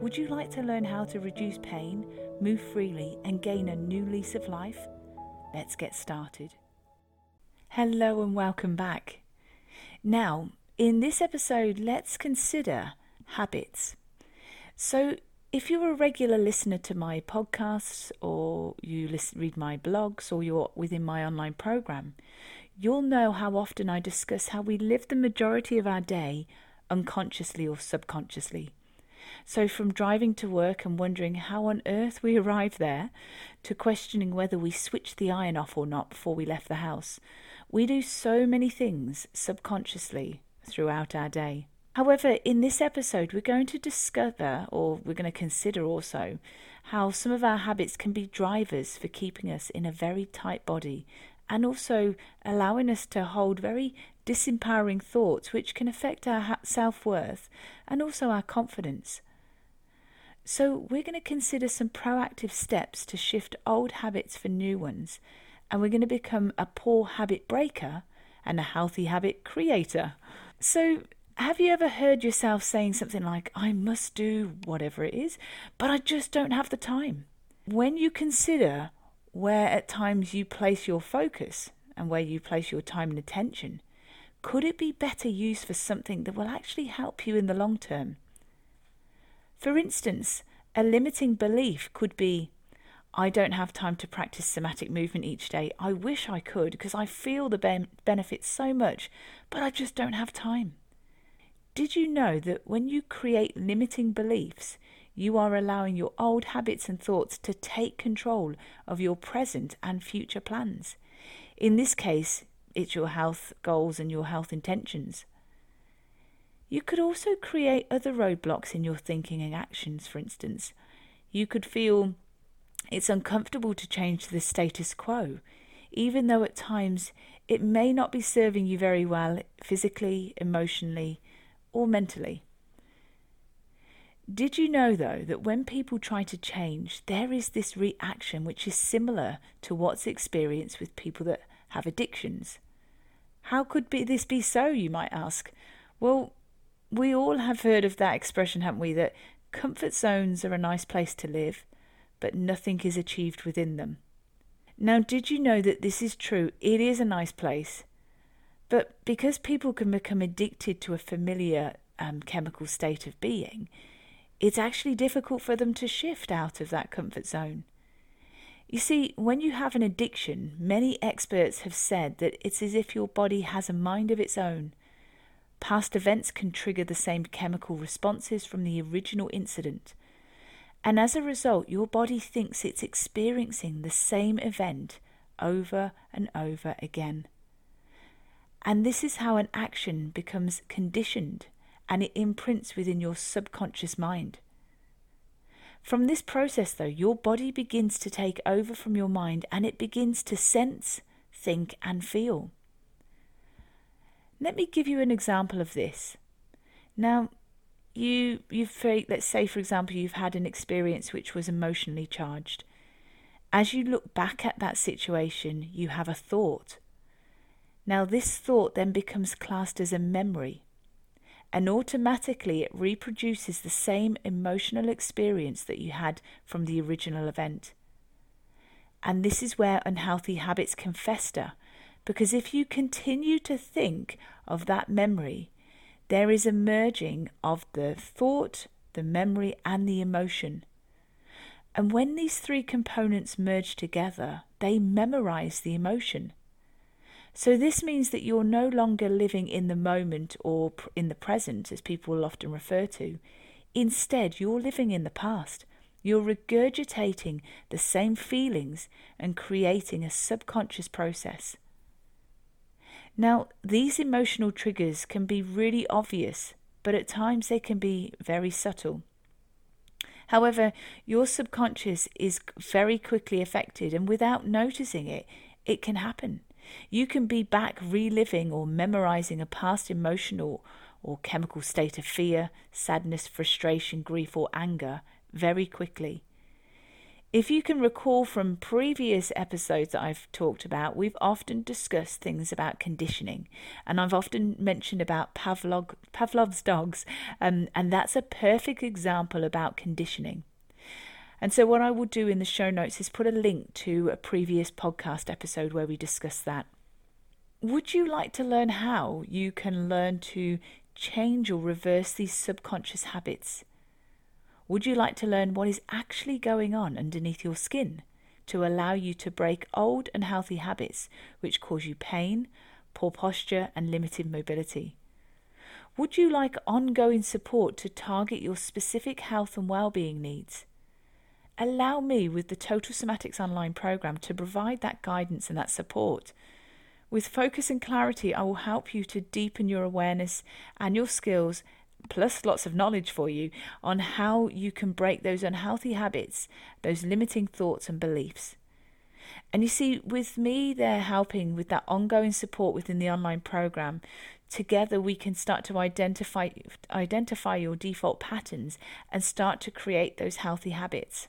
Would you like to learn how to reduce pain, move freely, and gain a new lease of life? Let's get started. Hello, and welcome back. Now, in this episode, let's consider habits. So, if you're a regular listener to my podcasts, or you listen, read my blogs, or you're within my online program, you'll know how often I discuss how we live the majority of our day unconsciously or subconsciously. So, from driving to work and wondering how on earth we arrived there, to questioning whether we switched the iron off or not before we left the house, we do so many things subconsciously throughout our day. However, in this episode, we're going to discover, or we're going to consider also, how some of our habits can be drivers for keeping us in a very tight body and also allowing us to hold very disempowering thoughts which can affect our self worth and also our confidence. So, we're going to consider some proactive steps to shift old habits for new ones, and we're going to become a poor habit breaker and a healthy habit creator. So, have you ever heard yourself saying something like, I must do whatever it is, but I just don't have the time? When you consider where at times you place your focus and where you place your time and attention, could it be better used for something that will actually help you in the long term? For instance, a limiting belief could be I don't have time to practice somatic movement each day. I wish I could because I feel the ben- benefits so much, but I just don't have time. Did you know that when you create limiting beliefs, you are allowing your old habits and thoughts to take control of your present and future plans? In this case, it's your health goals and your health intentions. You could also create other roadblocks in your thinking and actions, for instance. You could feel it's uncomfortable to change the status quo, even though at times it may not be serving you very well physically, emotionally, or mentally. Did you know, though, that when people try to change, there is this reaction which is similar to what's experienced with people that have addictions? How could be, this be so, you might ask? Well, we all have heard of that expression, haven't we? That comfort zones are a nice place to live, but nothing is achieved within them. Now, did you know that this is true? It is a nice place. But because people can become addicted to a familiar um, chemical state of being, it's actually difficult for them to shift out of that comfort zone. You see, when you have an addiction, many experts have said that it's as if your body has a mind of its own Past events can trigger the same chemical responses from the original incident. And as a result, your body thinks it's experiencing the same event over and over again. And this is how an action becomes conditioned and it imprints within your subconscious mind. From this process, though, your body begins to take over from your mind and it begins to sense, think, and feel. Let me give you an example of this. Now, you you've let's say for example you've had an experience which was emotionally charged. As you look back at that situation, you have a thought. Now, this thought then becomes classed as a memory, and automatically it reproduces the same emotional experience that you had from the original event. And this is where unhealthy habits can fester because if you continue to think of that memory, there is a merging of the thought, the memory, and the emotion. And when these three components merge together, they memorize the emotion. So, this means that you're no longer living in the moment or in the present, as people will often refer to. Instead, you're living in the past. You're regurgitating the same feelings and creating a subconscious process. Now, these emotional triggers can be really obvious, but at times they can be very subtle. However, your subconscious is very quickly affected, and without noticing it, it can happen. You can be back reliving or memorizing a past emotional or chemical state of fear, sadness, frustration, grief, or anger very quickly. If you can recall from previous episodes that I've talked about, we've often discussed things about conditioning, and I've often mentioned about Pavlov, Pavlov's dogs, um, and that's a perfect example about conditioning. And so, what I will do in the show notes is put a link to a previous podcast episode where we discuss that. Would you like to learn how you can learn to change or reverse these subconscious habits? Would you like to learn what is actually going on underneath your skin to allow you to break old and healthy habits which cause you pain, poor posture, and limited mobility? Would you like ongoing support to target your specific health and well-being needs? Allow me with the Total Somatics online program to provide that guidance and that support. With focus and clarity, I will help you to deepen your awareness and your skills plus lots of knowledge for you on how you can break those unhealthy habits, those limiting thoughts and beliefs. And you see, with me, they're helping with that ongoing support within the online program. Together, we can start to identify identify your default patterns and start to create those healthy habits.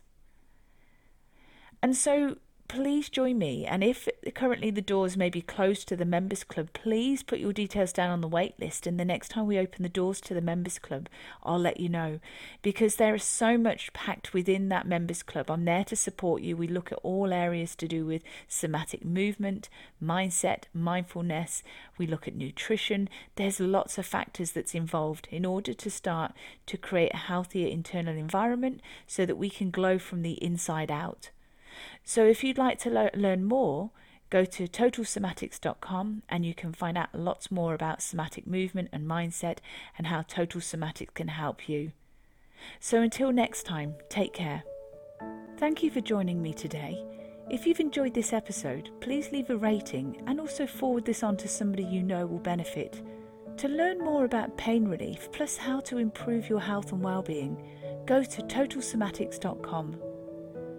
And so, please join me. And if currently the doors may be closed to the members club, please put your details down on the wait list. And the next time we open the doors to the members club, I'll let you know because there is so much packed within that members club. I'm there to support you. We look at all areas to do with somatic movement, mindset, mindfulness. We look at nutrition. There's lots of factors that's involved in order to start to create a healthier internal environment so that we can glow from the inside out. So if you'd like to lo- learn more, go to totalsomatics.com and you can find out lots more about somatic movement and mindset and how Total Somatics can help you. So until next time, take care. Thank you for joining me today. If you've enjoyed this episode, please leave a rating and also forward this on to somebody you know will benefit. To learn more about pain relief plus how to improve your health and well-being, go to totalsomatics.com.